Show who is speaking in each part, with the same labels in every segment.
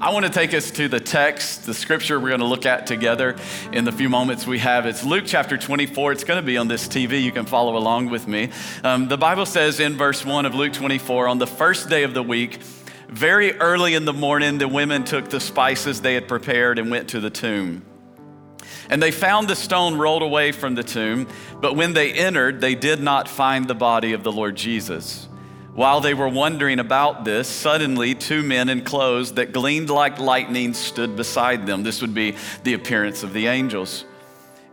Speaker 1: I want to take us to the text, the scripture we're going to look at together in the few moments we have. It's Luke chapter 24. It's going to be on this TV. You can follow along with me. Um, the Bible says in verse 1 of Luke 24 on the first day of the week, very early in the morning, the women took the spices they had prepared and went to the tomb. And they found the stone rolled away from the tomb, but when they entered, they did not find the body of the Lord Jesus. While they were wondering about this, suddenly two men in clothes that gleamed like lightning stood beside them. This would be the appearance of the angels.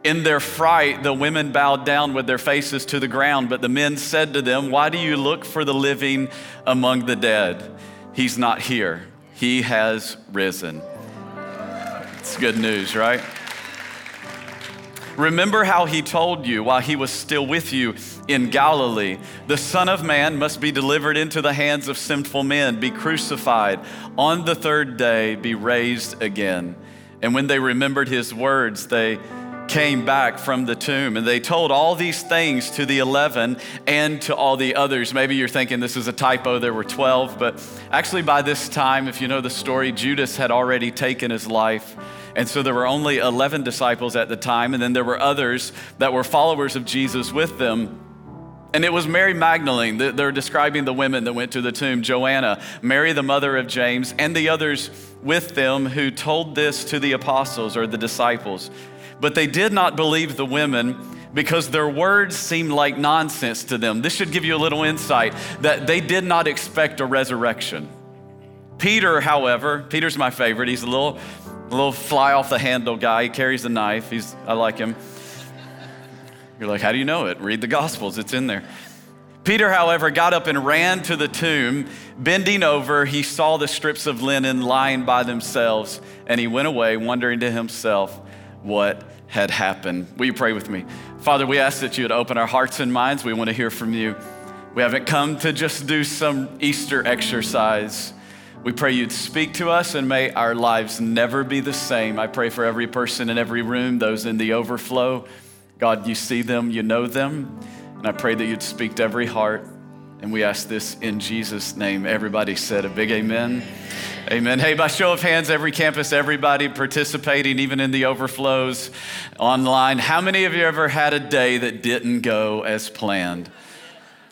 Speaker 1: In their fright, the women bowed down with their faces to the ground, but the men said to them, Why do you look for the living among the dead? He's not here, he has risen. It's good news, right? Remember how he told you while he was still with you in Galilee the Son of Man must be delivered into the hands of sinful men, be crucified, on the third day be raised again. And when they remembered his words, they came back from the tomb and they told all these things to the 11 and to all the others. Maybe you're thinking this is a typo, there were 12, but actually, by this time, if you know the story, Judas had already taken his life. And so there were only 11 disciples at the time, and then there were others that were followers of Jesus with them. And it was Mary Magdalene. That they're describing the women that went to the tomb Joanna, Mary, the mother of James, and the others with them who told this to the apostles or the disciples. But they did not believe the women because their words seemed like nonsense to them. This should give you a little insight that they did not expect a resurrection. Peter, however, Peter's my favorite. He's a little a little fly off the handle guy. He carries a knife. He's, I like him. You're like, how do you know it? Read the Gospels, it's in there. Peter, however, got up and ran to the tomb. Bending over, he saw the strips of linen lying by themselves, and he went away, wondering to himself what had happened. Will you pray with me? Father, we ask that you would open our hearts and minds. We want to hear from you. We haven't come to just do some Easter exercise. We pray you'd speak to us and may our lives never be the same. I pray for every person in every room, those in the overflow. God, you see them, you know them. And I pray that you'd speak to every heart. And we ask this in Jesus' name. Everybody said a big amen. Amen. Hey, by show of hands, every campus, everybody participating, even in the overflows online, how many of you ever had a day that didn't go as planned?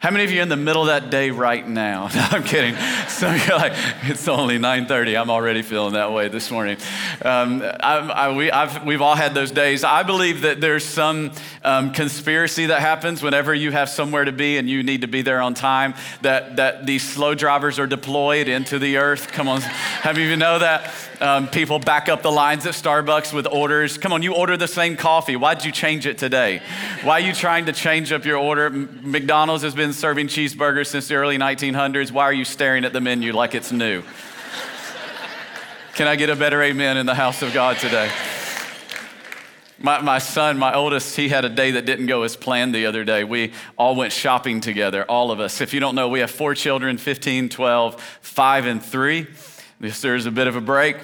Speaker 1: How many of you are in the middle of that day right now? No, I'm kidding. Of you are like, it's only 9:30. I'm already feeling that way this morning. Um, I, I, we, we've all had those days. I believe that there's some um, conspiracy that happens whenever you have somewhere to be and you need to be there on time. That that these slow drivers are deployed into the earth. Come on, have you know that? Um, people back up the lines at Starbucks with orders. Come on, you order the same coffee. Why'd you change it today? Why are you trying to change up your order? McDonald's has been serving cheeseburgers since the early 1900s. Why are you staring at the menu like it's new? Can I get a better amen in the house of God today? My, my son, my oldest, he had a day that didn't go as planned the other day. We all went shopping together, all of us. If you don't know, we have four children 15, 12, 5, and 3. There's a bit of a break.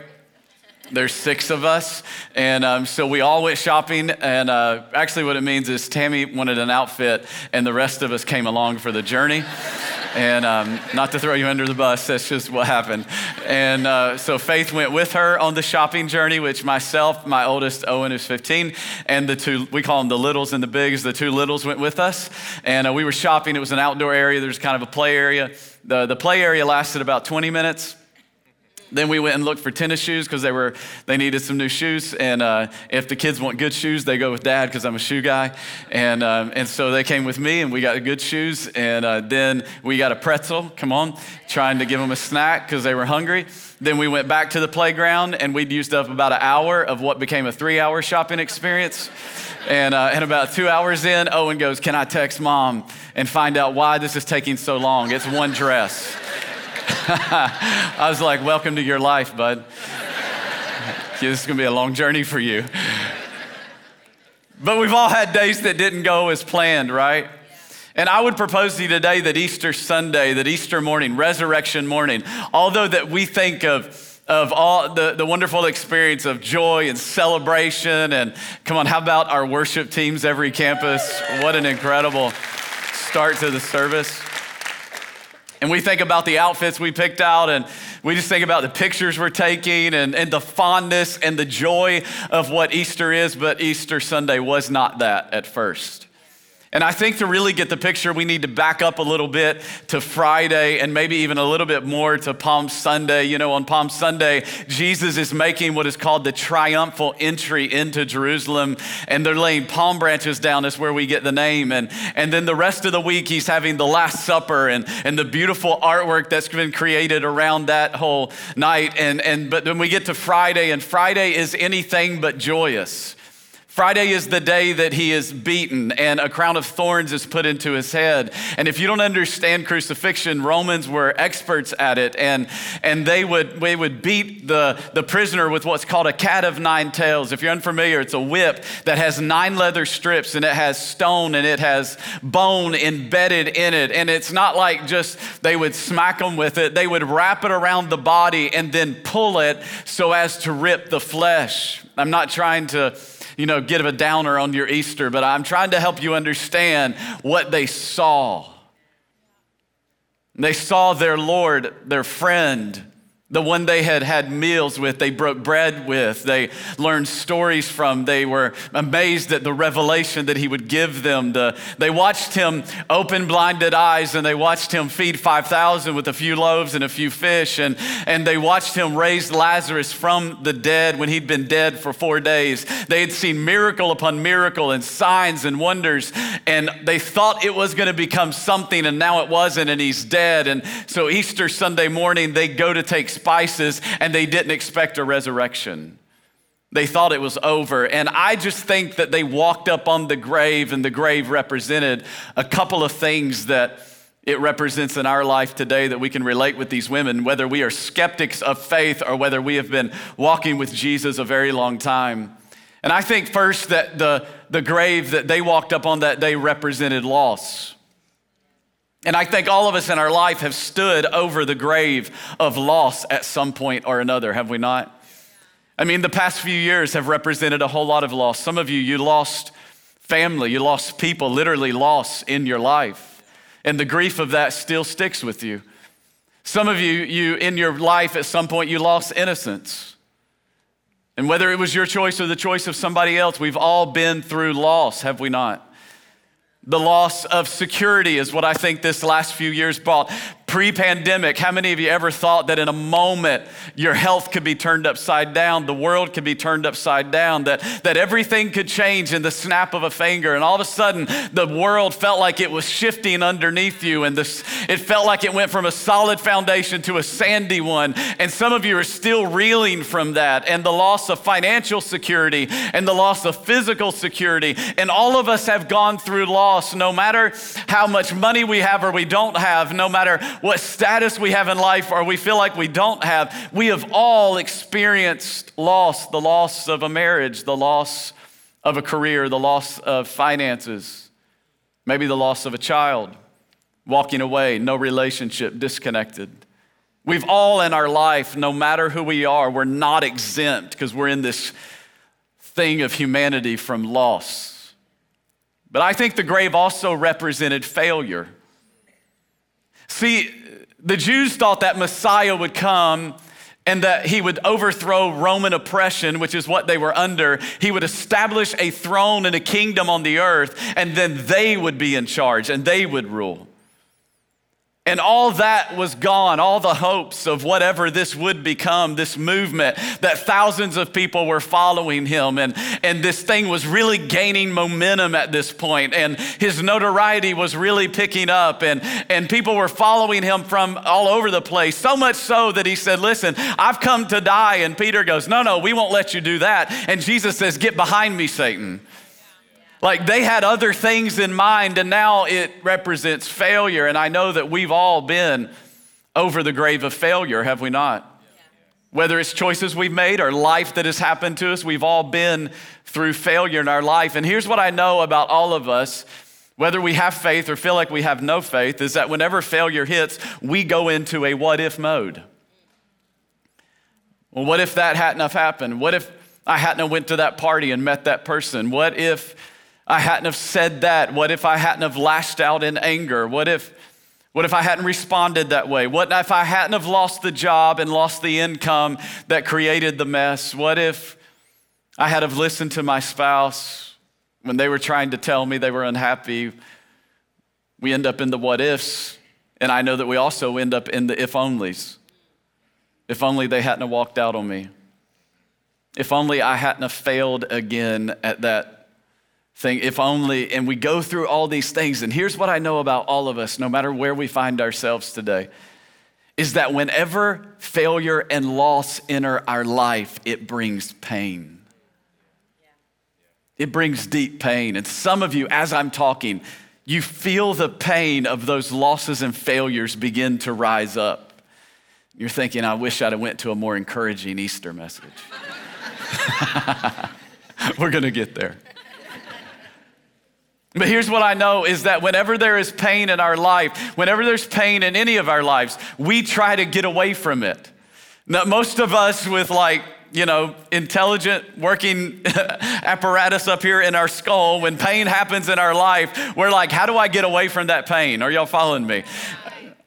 Speaker 1: There's six of us. And um, so we all went shopping. And uh, actually, what it means is Tammy wanted an outfit, and the rest of us came along for the journey. and um, not to throw you under the bus, that's just what happened. And uh, so Faith went with her on the shopping journey, which myself, my oldest Owen, is 15, and the two, we call them the littles and the bigs, the two littles went with us. And uh, we were shopping. It was an outdoor area, there's kind of a play area. The, the play area lasted about 20 minutes. Then we went and looked for tennis shoes because they were they needed some new shoes. And uh, if the kids want good shoes, they go with dad because I'm a shoe guy. And um, and so they came with me, and we got good shoes. And uh, then we got a pretzel. Come on, trying to give them a snack because they were hungry. Then we went back to the playground, and we'd used up about an hour of what became a three-hour shopping experience. And, uh, and about two hours in, Owen goes, Can I text mom and find out why this is taking so long? It's one dress. I was like, Welcome to your life, bud. this is going to be a long journey for you. But we've all had days that didn't go as planned, right? And I would propose to you today that Easter Sunday, that Easter morning, resurrection morning, although that we think of of all the, the wonderful experience of joy and celebration. And come on, how about our worship teams every campus? What an incredible start to the service. And we think about the outfits we picked out, and we just think about the pictures we're taking and, and the fondness and the joy of what Easter is. But Easter Sunday was not that at first. And I think to really get the picture, we need to back up a little bit to Friday and maybe even a little bit more to Palm Sunday. You know, on Palm Sunday, Jesus is making what is called the triumphal entry into Jerusalem, and they're laying palm branches down, is where we get the name. And, and then the rest of the week, he's having the Last Supper and, and the beautiful artwork that's been created around that whole night. And, and, but then we get to Friday, and Friday is anything but joyous. Friday is the day that he is beaten and a crown of thorns is put into his head. And if you don't understand crucifixion, Romans were experts at it. And, and they, would, they would beat the, the prisoner with what's called a cat of nine tails. If you're unfamiliar, it's a whip that has nine leather strips and it has stone and it has bone embedded in it. And it's not like just they would smack them with it, they would wrap it around the body and then pull it so as to rip the flesh. I'm not trying to you know, get a downer on your Easter, but I'm trying to help you understand what they saw. They saw their Lord, their friend, the one they had had meals with, they broke bread with, they learned stories from, they were amazed at the revelation that he would give them. The, they watched him open blinded eyes and they watched him feed 5,000 with a few loaves and a few fish. And, and they watched him raise Lazarus from the dead when he'd been dead for four days. They had seen miracle upon miracle and signs and wonders. And they thought it was going to become something, and now it wasn't, and he's dead. And so Easter Sunday morning, they go to take spices and they didn't expect a resurrection. They thought it was over. And I just think that they walked up on the grave, and the grave represented a couple of things that it represents in our life today that we can relate with these women, whether we are skeptics of faith or whether we have been walking with Jesus a very long time. And I think first that the, the grave that they walked up on that day represented loss. And I think all of us in our life have stood over the grave of loss at some point or another, have we not? I mean, the past few years have represented a whole lot of loss. Some of you, you lost family, you lost people, literally loss in your life. And the grief of that still sticks with you. Some of you, you in your life at some point, you lost innocence. And whether it was your choice or the choice of somebody else, we've all been through loss, have we not? The loss of security is what I think this last few years brought pre pandemic, how many of you ever thought that in a moment your health could be turned upside down, the world could be turned upside down, that, that everything could change in the snap of a finger, and all of a sudden the world felt like it was shifting underneath you, and this, it felt like it went from a solid foundation to a sandy one. And some of you are still reeling from that, and the loss of financial security, and the loss of physical security. And all of us have gone through loss, no matter how much money we have or we don't have, no matter what status we have in life or we feel like we don't have, we have all experienced loss the loss of a marriage, the loss of a career, the loss of finances, maybe the loss of a child, walking away, no relationship, disconnected. We've all in our life, no matter who we are, we're not exempt because we're in this thing of humanity from loss. But I think the grave also represented failure. See, the Jews thought that Messiah would come and that he would overthrow Roman oppression, which is what they were under. He would establish a throne and a kingdom on the earth, and then they would be in charge and they would rule. And all that was gone, all the hopes of whatever this would become, this movement that thousands of people were following him. And, and this thing was really gaining momentum at this point, And his notoriety was really picking up. And, and people were following him from all over the place. So much so that he said, Listen, I've come to die. And Peter goes, No, no, we won't let you do that. And Jesus says, Get behind me, Satan. Like they had other things in mind, and now it represents failure. And I know that we've all been over the grave of failure, have we not? Whether it's choices we've made or life that has happened to us, we've all been through failure in our life. And here's what I know about all of us whether we have faith or feel like we have no faith, is that whenever failure hits, we go into a what if mode. Well, what if that hadn't have happened? What if I hadn't went to that party and met that person? What if I hadn't have said that? What if I hadn't have lashed out in anger? What if What if I hadn't responded that way? What if I hadn't have lost the job and lost the income that created the mess? What if I had have listened to my spouse when they were trying to tell me they were unhappy? We end up in the what ifs, and I know that we also end up in the if onlys. If only they hadn't have walked out on me. If only I hadn't have failed again at that thing. If only, and we go through all these things. And here's what I know about all of us, no matter where we find ourselves today, is that whenever failure and loss enter our life, it brings pain. It brings deep pain. And some of you, as I'm talking, you feel the pain of those losses and failures begin to rise up. You're thinking, I wish I'd have went to a more encouraging Easter message. We're going to get there. But here's what I know is that whenever there is pain in our life, whenever there's pain in any of our lives, we try to get away from it. Now, most of us with like, you know, intelligent working apparatus up here in our skull, when pain happens in our life, we're like, how do I get away from that pain? Are y'all following me?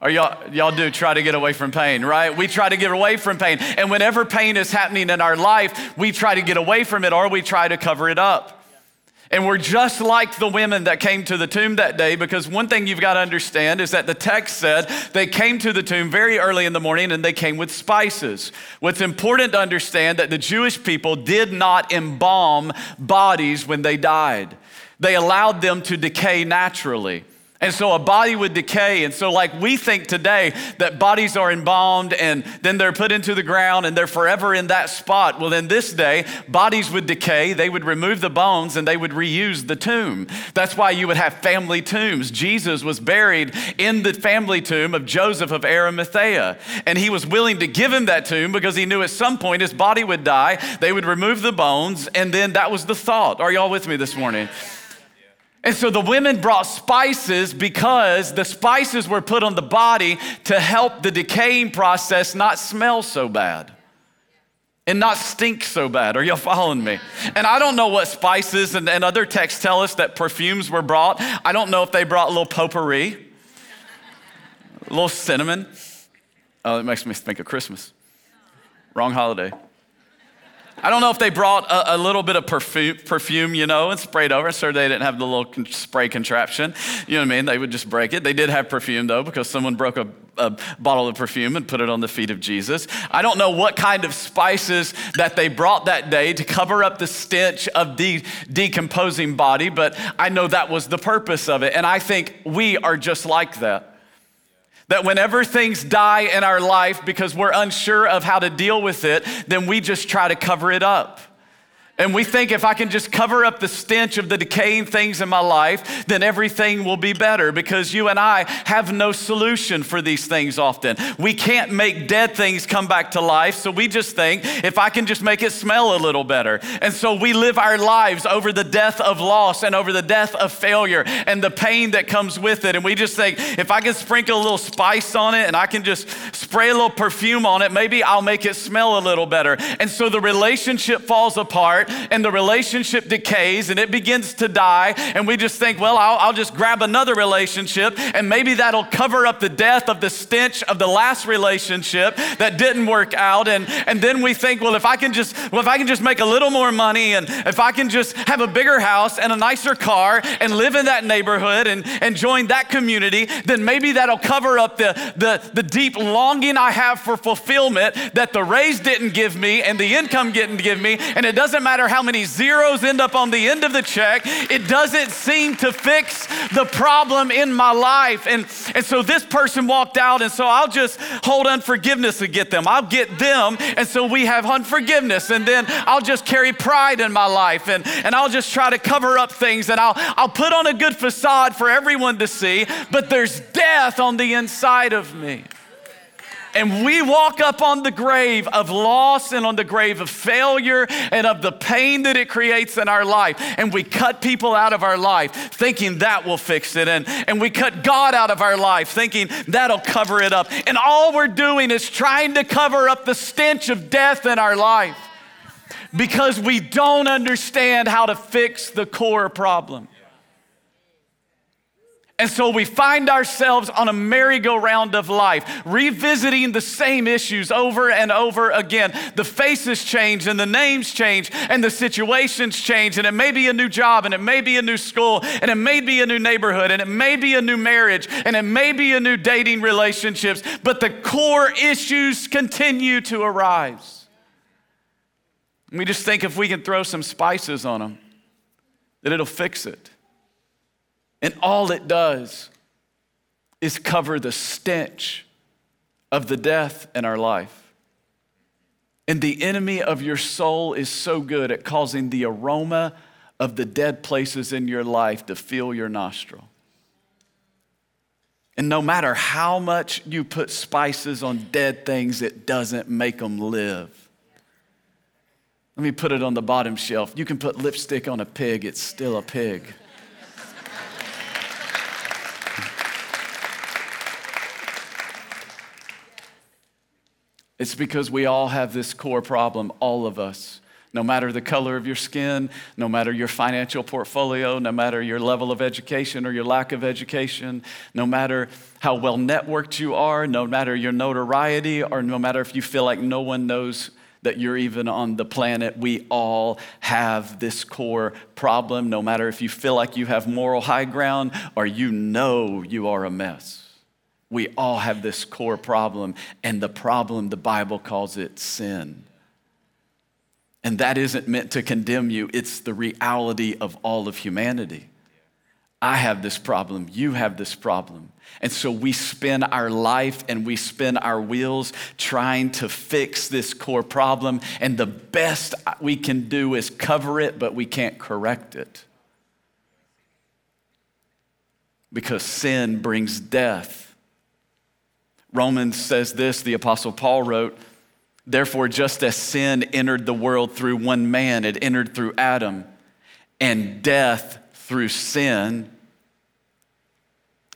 Speaker 1: Or y'all, y'all do try to get away from pain, right? We try to get away from pain. And whenever pain is happening in our life, we try to get away from it or we try to cover it up. And we're just like the women that came to the tomb that day because one thing you've got to understand is that the text said they came to the tomb very early in the morning and they came with spices. What's important to understand that the Jewish people did not embalm bodies when they died. They allowed them to decay naturally. And so a body would decay. And so, like we think today that bodies are embalmed and then they're put into the ground and they're forever in that spot. Well, in this day, bodies would decay, they would remove the bones and they would reuse the tomb. That's why you would have family tombs. Jesus was buried in the family tomb of Joseph of Arimathea. And he was willing to give him that tomb because he knew at some point his body would die. They would remove the bones, and then that was the thought. Are y'all with me this morning? And so the women brought spices because the spices were put on the body to help the decaying process not smell so bad and not stink so bad. Are y'all following me? And I don't know what spices and, and other texts tell us that perfumes were brought. I don't know if they brought a little potpourri, a little cinnamon. Oh, it makes me think of Christmas. Wrong holiday. I don't know if they brought a, a, little bit of perfume, perfume, you know, and sprayed over. So they didn't have the little con- spray contraption. You know what I mean? They would just break it. They did have perfume, though, because someone broke a, a bottle of perfume and put it on the feet of Jesus. I don't know what kind of spices that they brought that day to cover up the stench of the decomposing body, but I know that was the purpose of it. And I think we are just like that. That whenever things die in our life because we're unsure of how to deal with it, then we just try to cover it up. And we think if I can just cover up the stench of the decaying things in my life, then everything will be better because you and I have no solution for these things often. We can't make dead things come back to life, so we just think if I can just make it smell a little better. And so we live our lives over the death of loss and over the death of failure and the pain that comes with it. And we just think if I can sprinkle a little spice on it and I can just spray a little perfume on it, maybe I'll make it smell a little better. And so the relationship falls apart apart and the relationship decays and it begins to die. And we just think, well, I'll, I'll just grab another relationship and maybe that'll cover up the death of the stench of the last relationship that didn't work out. And, and then we think, well, if I can just, well, if I can just make a little more money and if I can just have a bigger house and a nicer car and live in that neighborhood and, and join that community, then maybe that'll cover up the, the, the deep longing I have for fulfillment that the raise didn't give me and the income didn't give me. And it doesn't matter matter how many zeros end up on the end of the check, it doesn't seem to fix the problem in my life. And, and so this person walked out, and so I'll just hold unforgiveness to get them. I'll get them, and so we have unforgiveness. And then I'll just carry pride in my life, and, and I'll just try to cover up things, and I'll, I'll put on a good facade for everyone to see, but there's death on the inside of me. And we walk up on the grave of loss and on the grave of failure and of the pain that it creates in our life. And we cut people out of our life thinking that will fix it. And, and we cut God out of our life thinking that'll cover it up. And all we're doing is trying to cover up the stench of death in our life because we don't understand how to fix the core problem. And so we find ourselves on a merry-go-round of life, revisiting the same issues over and over again. The faces change and the names change and the situations change. And it may be a new job and it may be a new school and it may be a new neighborhood and it may be a new marriage and it may be a new dating relationships. But the core issues continue to arise. We just think if we can throw some spices on them, that it'll fix it. And all it does is cover the stench of the death in our life. And the enemy of your soul is so good at causing the aroma of the dead places in your life to fill your nostril. And no matter how much you put spices on dead things, it doesn't make them live. Let me put it on the bottom shelf. You can put lipstick on a pig, it's still a pig. It's because we all have this core problem, all of us. No matter the color of your skin, no matter your financial portfolio, no matter your level of education or your lack of education, no matter how well networked you are, no matter your notoriety, or no matter if you feel like no one knows that you're even on the planet, we all have this core problem, no matter if you feel like you have moral high ground or you know you are a mess. We all have this core problem, and the problem, the Bible calls it sin. And that isn't meant to condemn you, it's the reality of all of humanity. I have this problem, you have this problem. And so we spend our life and we spin our wheels trying to fix this core problem. And the best we can do is cover it, but we can't correct it. Because sin brings death. Romans says this, the Apostle Paul wrote, Therefore, just as sin entered the world through one man, it entered through Adam, and death through sin.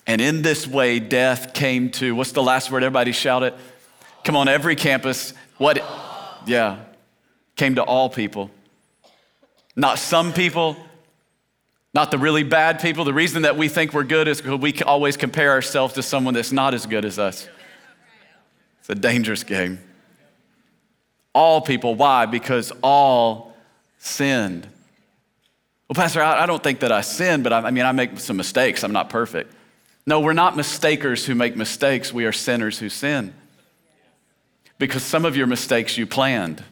Speaker 1: And in this way, death came to, what's the last word? Everybody shout it. Come on, every campus. What? Yeah, came to all people. Not some people, not the really bad people. The reason that we think we're good is because we always compare ourselves to someone that's not as good as us. It's a dangerous game. All people. Why? Because all sinned. Well, Pastor, I, don't think that I sin, but I, I mean, I make some mistakes. I'm not perfect. No, we're not mistakers who make mistakes. We are sinners who sin. Because some of your mistakes you planned.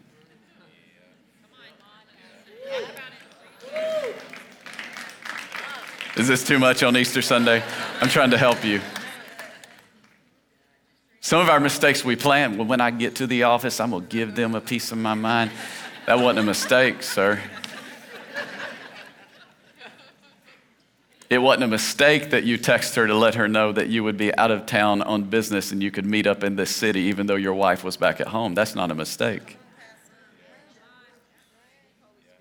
Speaker 1: Is this too much on Easter Sunday? I'm trying to help you. Some of our mistakes we plan, well, when I get to the office, I'm going to give them a piece of my mind. That wasn't a mistake, sir. It wasn't a mistake that you text her to let her know that you would be out of town on business and you could meet up in this city even though your wife was back at home. That's not a mistake.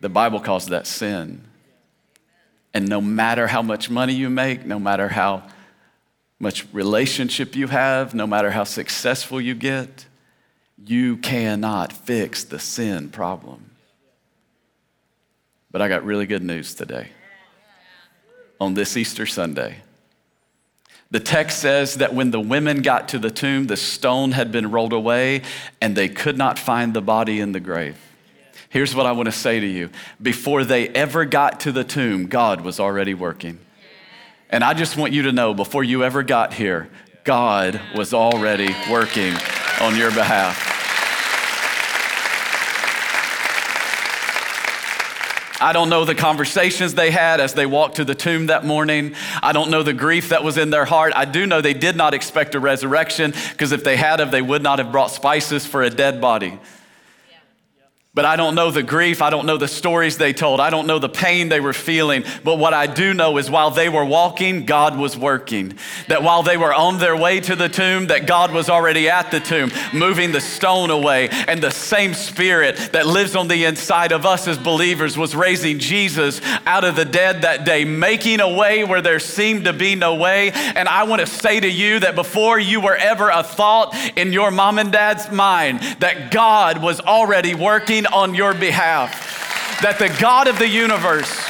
Speaker 1: The Bible calls that sin. And no matter how much money you make, no matter how much relationship you have, no matter how successful you get, you cannot fix the sin problem. But I got really good news today. On this Easter Sunday, the text says that when the women got to the tomb, the stone had been rolled away and they could not find the body in the grave. Here's what I want to say to you before they ever got to the tomb, God was already working. And I just want you to know before you ever got here, God was already working on your behalf. I don't know the conversations they had as they walked to the tomb that morning. I don't know the grief that was in their heart. I do know they did not expect a resurrection because if they had of, they would not have brought spices for a dead body. But I don't know the grief. I don't know the stories they told. I don't know the pain they were feeling. But what I do know is while they were walking, God was working. That while they were on their way to the tomb, that God was already at the tomb, moving the stone away. And the same spirit that lives on the inside of us as believers was raising Jesus out of the dead that day, making a way where there seemed to be no way. And I want to say to you that before you were ever a thought in your mom and dad's mind, that God was already working on your behalf. That the God of the universe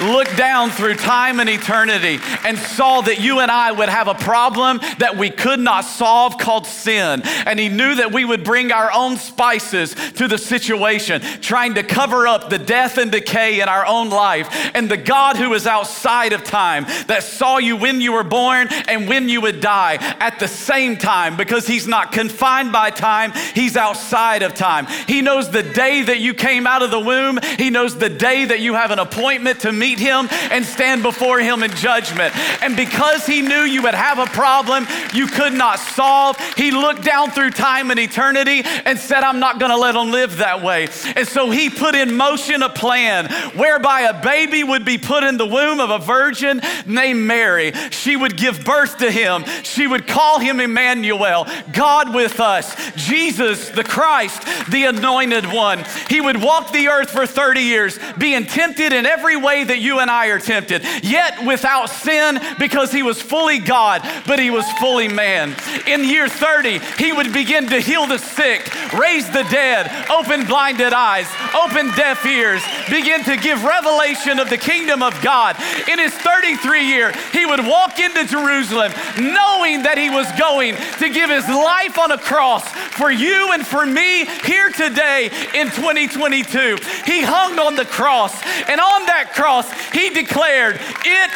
Speaker 1: looked down through time and eternity and saw that you and I would have a problem that we could not solve called sin. And he knew that we would bring our own spices to the situation, trying to cover up the death and decay in our own life. And the God who is outside of time, that saw you when you were born and when you would die at the same time, because he's not confined by time, he's outside of time. He knows the day that you came out of the womb, he knows the day that you have an appointment to meet him and stand before him in judgment. And because he knew you would have a problem you could not solve, he looked down through time and eternity and said, I'm not going to let them live that way. And so he put in motion a plan whereby a baby would be put in the womb of a virgin named Mary. She would give birth to him. She would call him Emmanuel, God with us, Jesus the Christ, the anointed one. He would walk the earth for 30 years, being tempted in every way that you and I are tempted, yet without sin because he was fully God, but he was fully man. In year 30, he would begin to heal the sick, raise the dead, open blinded eyes, open deaf ears, begin to give revelation of the kingdom of God. In his 33 year, he would walk into Jerusalem knowing that he was going to give his life on a cross for you and for me here today in 2022. He hung on the cross, and on that cross, he declared, It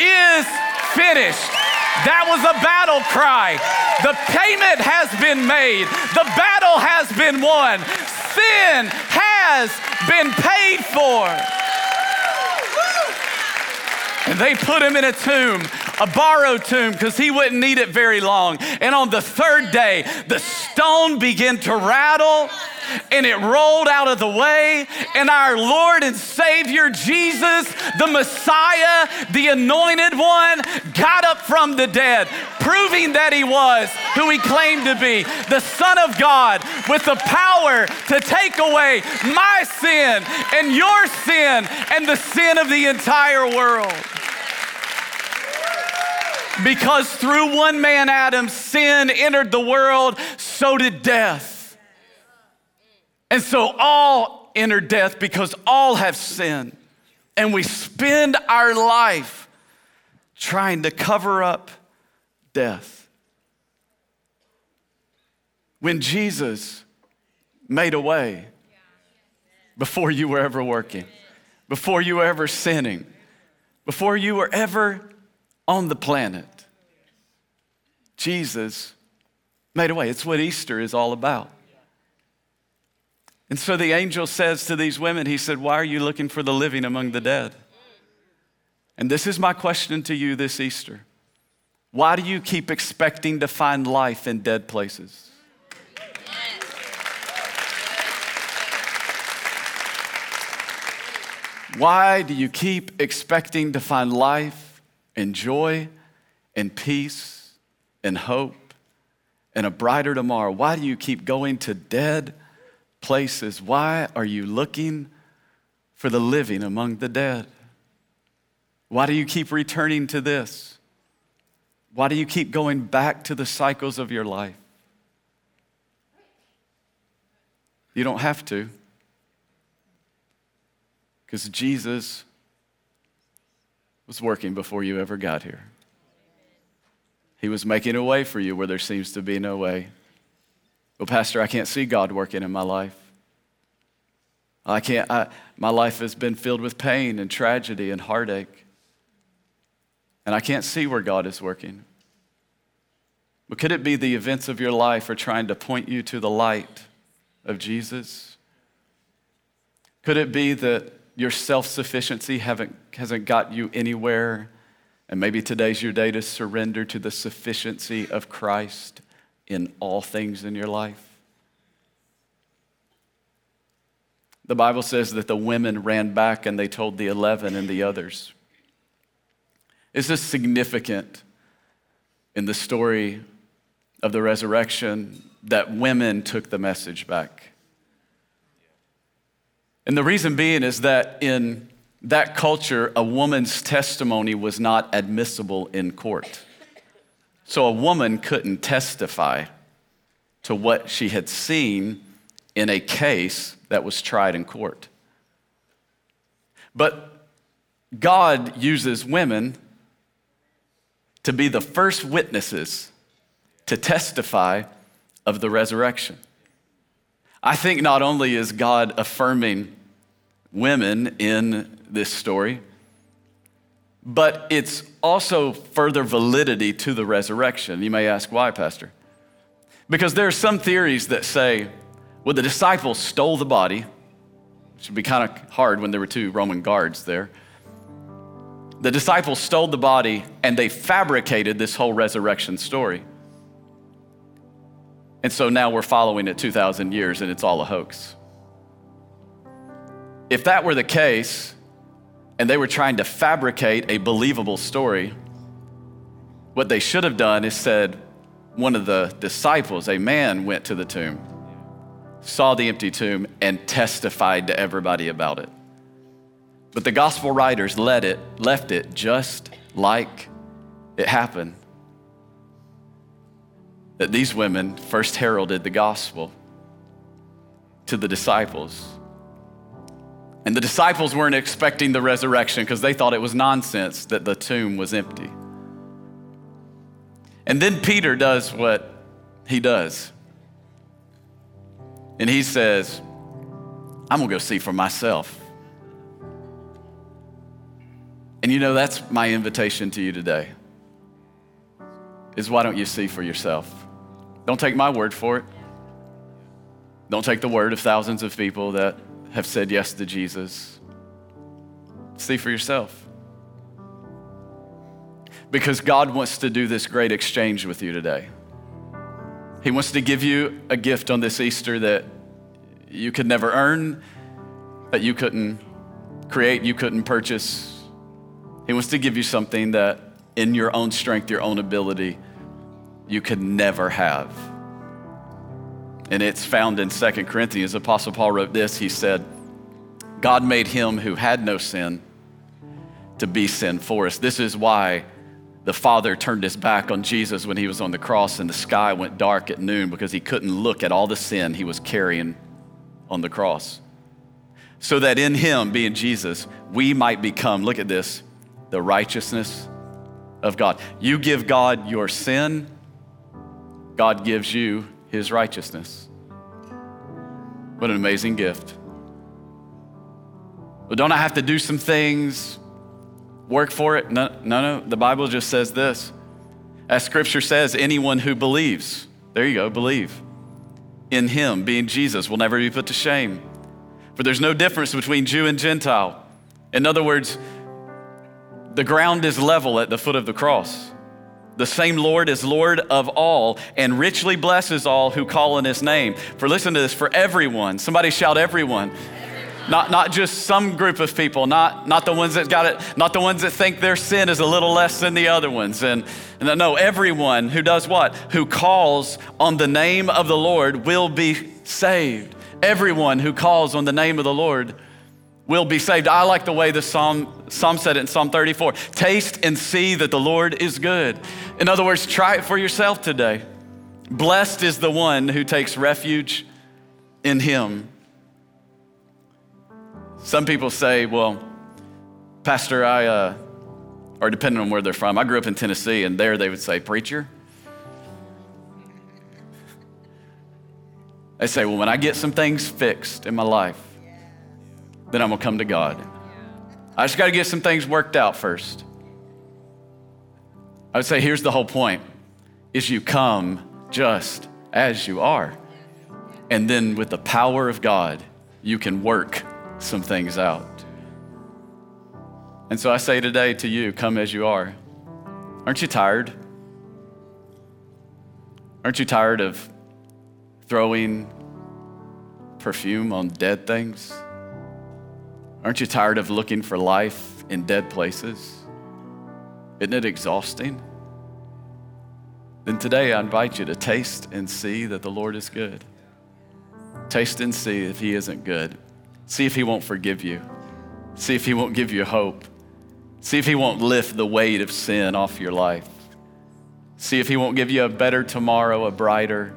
Speaker 1: is finished. That was a battle cry. The payment has been made, the battle has been won, sin has been paid for. And they put him in a tomb, a borrowed tomb, because he wouldn't need it very long. And on the third day, the stone began to rattle and it rolled out of the way, and our Lord and Savior Jesus, the Messiah, the anointed one, got up from the dead, proving that he was who he claimed to be the Son of God with the power to take away my sin and your sin and the sin of the entire world. Because through one man, Adam, sin entered the world, so did death. And so all enter death because all have sinned. And we spend our life trying to cover up death. When Jesus made a way before you were ever working, before you were ever sinning, before you were ever on the planet, Jesus made a way. It's what Easter is all about. And so the angel says to these women, He said, Why are you looking for the living among the dead? And this is my question to you this Easter. Why do you keep expecting to find life in dead places? Why do you keep expecting to find life and joy and peace and hope and a brighter tomorrow? Why do you keep going to dead places. Why are you looking for the living among the dead? Why do you keep returning to this? Why do you keep going back to the cycles of your life? You don't have to. Because Jesus was working before you ever got here. He was making a way for you where there seems to be no way. Well, Pastor, I can't see God working in my life. I can't, I, my life has been filled with pain and tragedy and heartache. And I can't see where God is working. But could it be the events of your life are trying to point you to the light of Jesus? Could it be that your self sufficiency hasn't got you anywhere? And maybe today's your day to surrender to the sufficiency of Christ in all things in your life? The Bible says that the women ran back and they told the 11 and the others. Is this significant in the story of the resurrection that women took the message back? And the reason being is that in that culture, a woman's testimony was not admissible in court. So a woman couldn't testify to what she had seen in a case that was tried in court. But God uses women to be the first witnesses to testify of the resurrection. I think not only is God affirming women in this story, but it's also further validity to the resurrection. You may ask, why, Pastor? Because there are some theories that say, well, the disciples stole the body, which would be kind of hard when there were two Roman guards there. The disciples stole the body and they fabricated this whole resurrection story. And so now we're following it 2,000 years and it's all a hoax. If that were the case, and they were trying to fabricate a believable story, what they should have done is said, one of the disciples, a man, went to the tomb, saw the empty tomb, and testified to everybody about it. But the gospel writers let it, left it just like it happened. That these women first heralded the gospel to the disciples. And the disciples weren't expecting the resurrection because they thought it was nonsense that the tomb was empty. And then Peter does what he does. And he says, I'm going to go see for myself. And you know, that's my invitation to you today. Is why don't you see for yourself? Don't take my word for it. Don't take the word of thousands of people that have said yes to Jesus. See for yourself. Because God wants to do this great exchange with you today. He wants to give you a gift on this Easter that you could never earn, that you couldn't create, you couldn't purchase. He wants to give you something that in your own strength, your own ability, you could never have and it's found in 2 Corinthians. Apostle Paul wrote this. He said, God made him who had no sin to be sin for us. This is why the Father turned his back on Jesus when he was on the cross and the sky went dark at noon because he couldn't look at all the sin he was carrying on the cross. So that in him, being Jesus, we might become, look at this, the righteousness of God. You give God your sin, God gives you his righteousness. What an amazing gift. But don't I have to do some things, work for it? No, no, no. The Bible just says this. As scripture says, anyone who believes, there you go, believe in him, being Jesus, will never be put to shame. For there's no difference between Jew and Gentile. In other words, the ground is level at the foot of the cross. The same Lord is Lord of all and richly blesses all who call on his name. For listen to this, for everyone. Somebody shout, everyone. Not, not just some group of people, not, not the ones that got it, not the ones that think their sin is a little less than the other ones. And, and no, everyone who does what? Who calls on the name of the Lord will be saved. Everyone who calls on the name of the Lord will be saved. I like the way the Psalm, Psalm said it in Psalm 34 Taste and see that the Lord is good. In other words, try it for yourself today. Blessed is the one who takes refuge in him. Some people say, well, Pastor, I, uh, or depending on where they're from, I grew up in Tennessee, and there they would say, Preacher. They say, well, when I get some things fixed in my life, then I'm gonna come to God. I just gotta get some things worked out first. I would say here's the whole point is you come just as you are. And then with the power of God, you can work some things out. And so I say today to you, come as you are. Aren't you tired? Aren't you tired of throwing perfume on dead things? Aren't you tired of looking for life in dead places? Isn't it exhausting? Then today I invite you to taste and see that the Lord is good. Taste and see if He isn't good. See if He won't forgive you. See if He won't give you hope. See if He won't lift the weight of sin off your life. See if He won't give you a better tomorrow, a brighter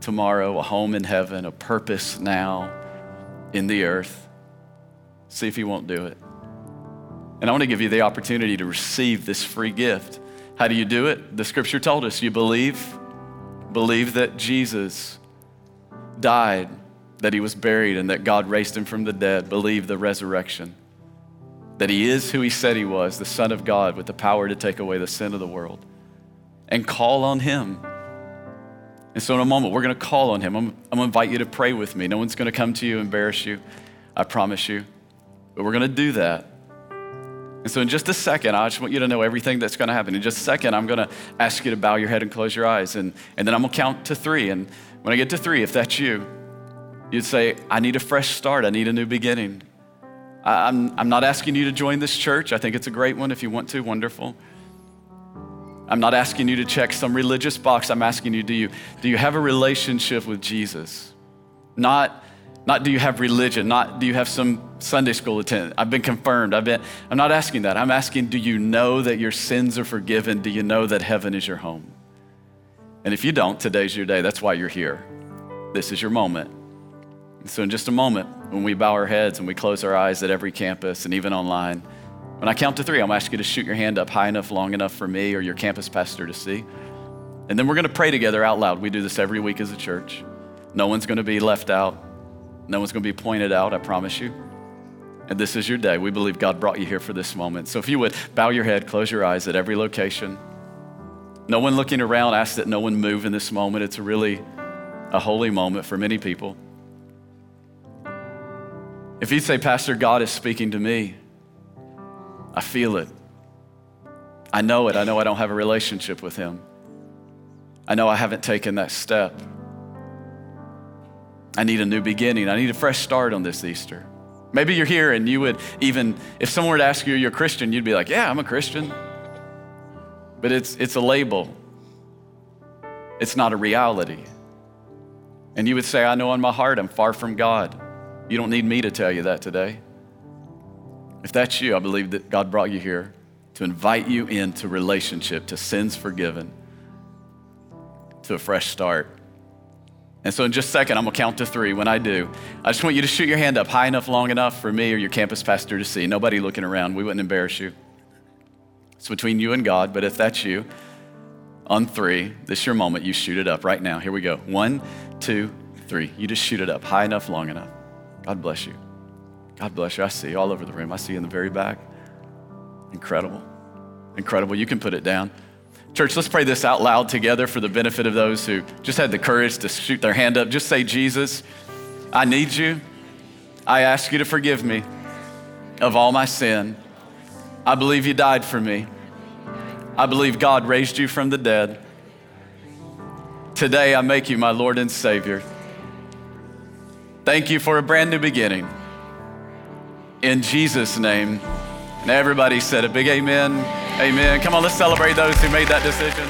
Speaker 1: tomorrow, a home in heaven, a purpose now in the earth. See if he won't do it. And I want to give you the opportunity to receive this free gift. How do you do it? The scripture told us you believe, believe that Jesus died, that he was buried, and that God raised him from the dead. Believe the resurrection. That he is who he said he was, the Son of God with the power to take away the sin of the world. And call on him. And so, in a moment, we're going to call on him. I'm, I'm going to invite you to pray with me. No one's going to come to you, and embarrass you. I promise you. But we're going to do that. And so, in just a second, I just want you to know everything that's going to happen. In just a second, I'm going to ask you to bow your head and close your eyes. And, and then I'm going to count to three. And when I get to three, if that's you, you'd say, I need a fresh start. I need a new beginning. I, I'm, I'm not asking you to join this church. I think it's a great one. If you want to, wonderful. I'm not asking you to check some religious box. I'm asking you, do you, do you have a relationship with Jesus? Not not do you have religion, not do you have some Sunday school attendance. I've been confirmed. I've been I'm not asking that. I'm asking do you know that your sins are forgiven? Do you know that heaven is your home? And if you don't, today's your day. That's why you're here. This is your moment. And so in just a moment, when we bow our heads and we close our eyes at every campus and even online, when I count to three, I'm gonna ask you to shoot your hand up high enough, long enough for me or your campus pastor to see. And then we're gonna pray together out loud. We do this every week as a church. No one's gonna be left out. No one's going to be pointed out, I promise you. And this is your day. We believe God brought you here for this moment. So if you would bow your head, close your eyes at every location. No one looking around, ask that no one move in this moment. It's really a holy moment for many people. If you'd say, Pastor, God is speaking to me, I feel it. I know it. I know I don't have a relationship with Him. I know I haven't taken that step. I need a new beginning. I need a fresh start on this Easter. Maybe you're here and you would even, if someone were to ask you, you're a Christian, you'd be like, yeah, I'm a Christian. But it's, it's a label, it's not a reality. And you would say, I know in my heart I'm far from God. You don't need me to tell you that today. If that's you, I believe that God brought you here to invite you into relationship, to sins forgiven, to a fresh start. And so, in just a second, I'm gonna count to three. When I do, I just want you to shoot your hand up high enough, long enough for me or your campus pastor to see. Nobody looking around. We wouldn't embarrass you. It's between you and God, but if that's you, on three, this is your moment. You shoot it up right now. Here we go. One, two, three. You just shoot it up high enough, long enough. God bless you. God bless you. I see you all over the room. I see you in the very back. Incredible. Incredible. You can put it down. Church, let's pray this out loud together for the benefit of those who just had the courage to shoot their hand up. Just say, Jesus, I need you. I ask you to forgive me of all my sin. I believe you died for me. I believe God raised you from the dead. Today, I make you my Lord and Savior. Thank you for a brand new beginning. In Jesus' name. And everybody said a big amen. Amen. Come on, let's celebrate those who made that decision.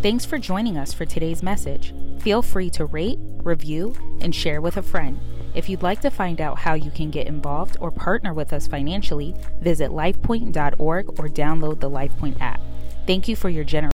Speaker 2: Thanks for joining us for today's message. Feel free to rate, review, and share with a friend. If you'd like to find out how you can get involved or partner with us financially, visit lifepoint.org or download the LifePoint app. Thank you for your generosity